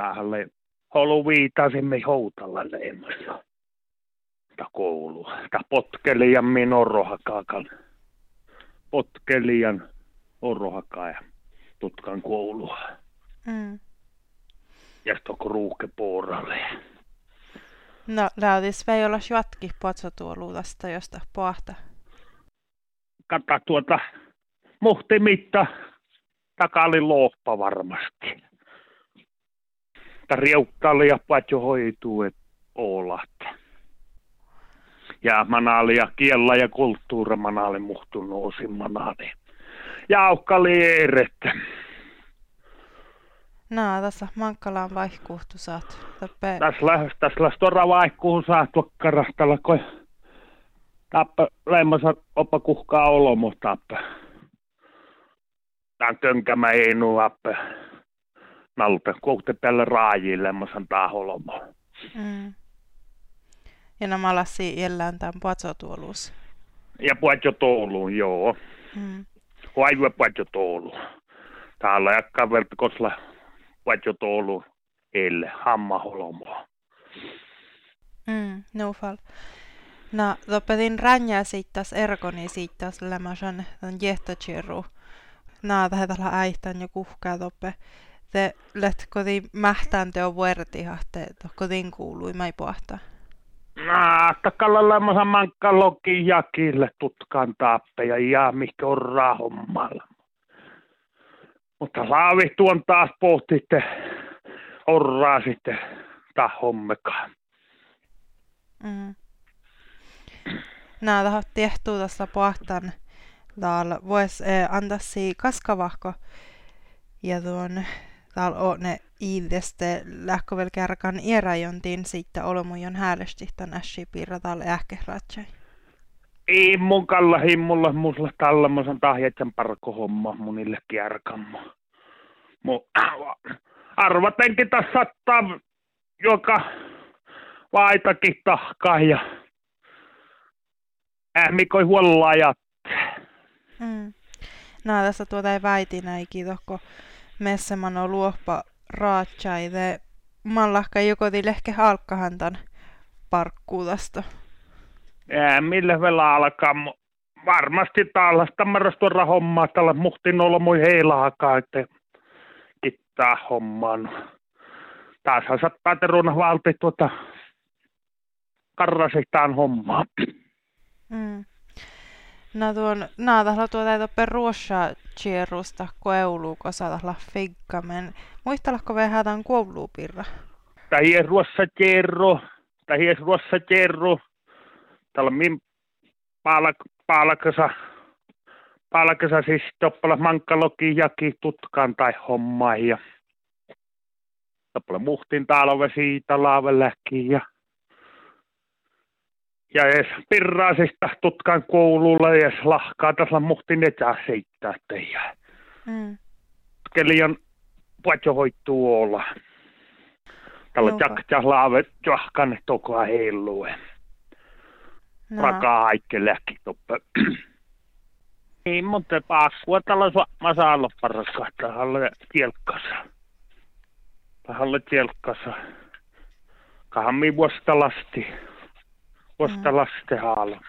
Tähän holu viitasimme houtalla leimassa. Ta koulu. Ta potkelijan min orrohakaakan. Potkelijan orrohakaa ja tutkan koulua. Mm. Ja stoko ruuhke puoralle. No, lähdis vei olla juotki potsotuoluudasta josta pohta. Kata tuota muhtimitta takali loppa varmasti. Tää riukkali ja patjo hoituu, et oolat. Ja manaali ja kiella ja kulttuura manaali muhtu nousi manaali. Jaukkali eerettä. No, tässä Mankkalaan vaihkuhtu saat. Tappe... Tässä lähes, tässä lähes tora vaihkuun saat vakkarastalla, kun tappa leimassa oppa kuhkaa olomo tappa. Tän könkämä ei nuappe. Nalte kuhte päälle raajille, lemmasan taholomo. Mm. Ja nämä lassi jellään tämän patsotuoluus. Ja touluun, joo. Mm. Jo touluun. Täällä jakkaa vertikosla touluun. Elle, hamma holomo. Mm, no fall. No, doppedin ränjää siittas erkoni siittas lämmösen tämän jehtotjirru. Naa tähän äihtän jo kuhkaa doppe. Te let koti mähtään teo vuortihahte, kotiin kuului mai pohta. Naa, takalla lemmosan mankka loki jakille tutkan taappeja ja mikä on rahommalla. Mutta saavi tuon taas pohtitte orraa sitten tahommekaan. Mm. Nää tähän tehtuu tässä pohtan. Täällä vois eh, antaa si kaskavahko. Ja tuon on ne iideste lähkövel kärkan ierajontiin sitten olomujon häälesti tän ässi piirra täällä ähkehratsai. Ei mun kalla himmulla mulla tällä mä san tahjatjan parko homma munille kärkammo. Mu arvatenkin tässä sattaa joka vaitakin tahkaa ja ähmikoi huollajat. Mm. No tässä tuota ei väiti näikin tohko messeman on luoppa raatsai te mallahka joko lehke halkkahantan parkkuudasta. Ää, millä vielä alkaa? Varmasti tällaista marrastua hommaa, tällä muhtin olla mui heilahakaa, että kittää hommaan. Taashan sattaa teruna valti tuota karrasitaan hommaa. Mm. No tuon, naatahla tuota ei toppe ruossa chierusta koulu, kun saatahla figgamen. Muistalako vähän tämän koulupirra? Tai ei ruossa kerro, tai ei ruossa kerro. Tällä min palak, palakasa, palakasa siis toppala mankkaloki jaki tutkaan tai homma ja toppala muhtin talve siitä laavelläkin ja ja edes pirraasista tutkan koululla ja lahkaa tässä muhtin etää seittää teijä. Mm. Kelion puhuta hoituu olla. Tällä Joo. jakja laave jahkan tokoa heilue. No. Rakaa haikkeläkin toppe. Niin, mutta paskua tällä masalla paraskaa tähän tielkkassa. Tähän tielkkassa. Kahammi vuosta lasti. Vuosta Mm. laste haala.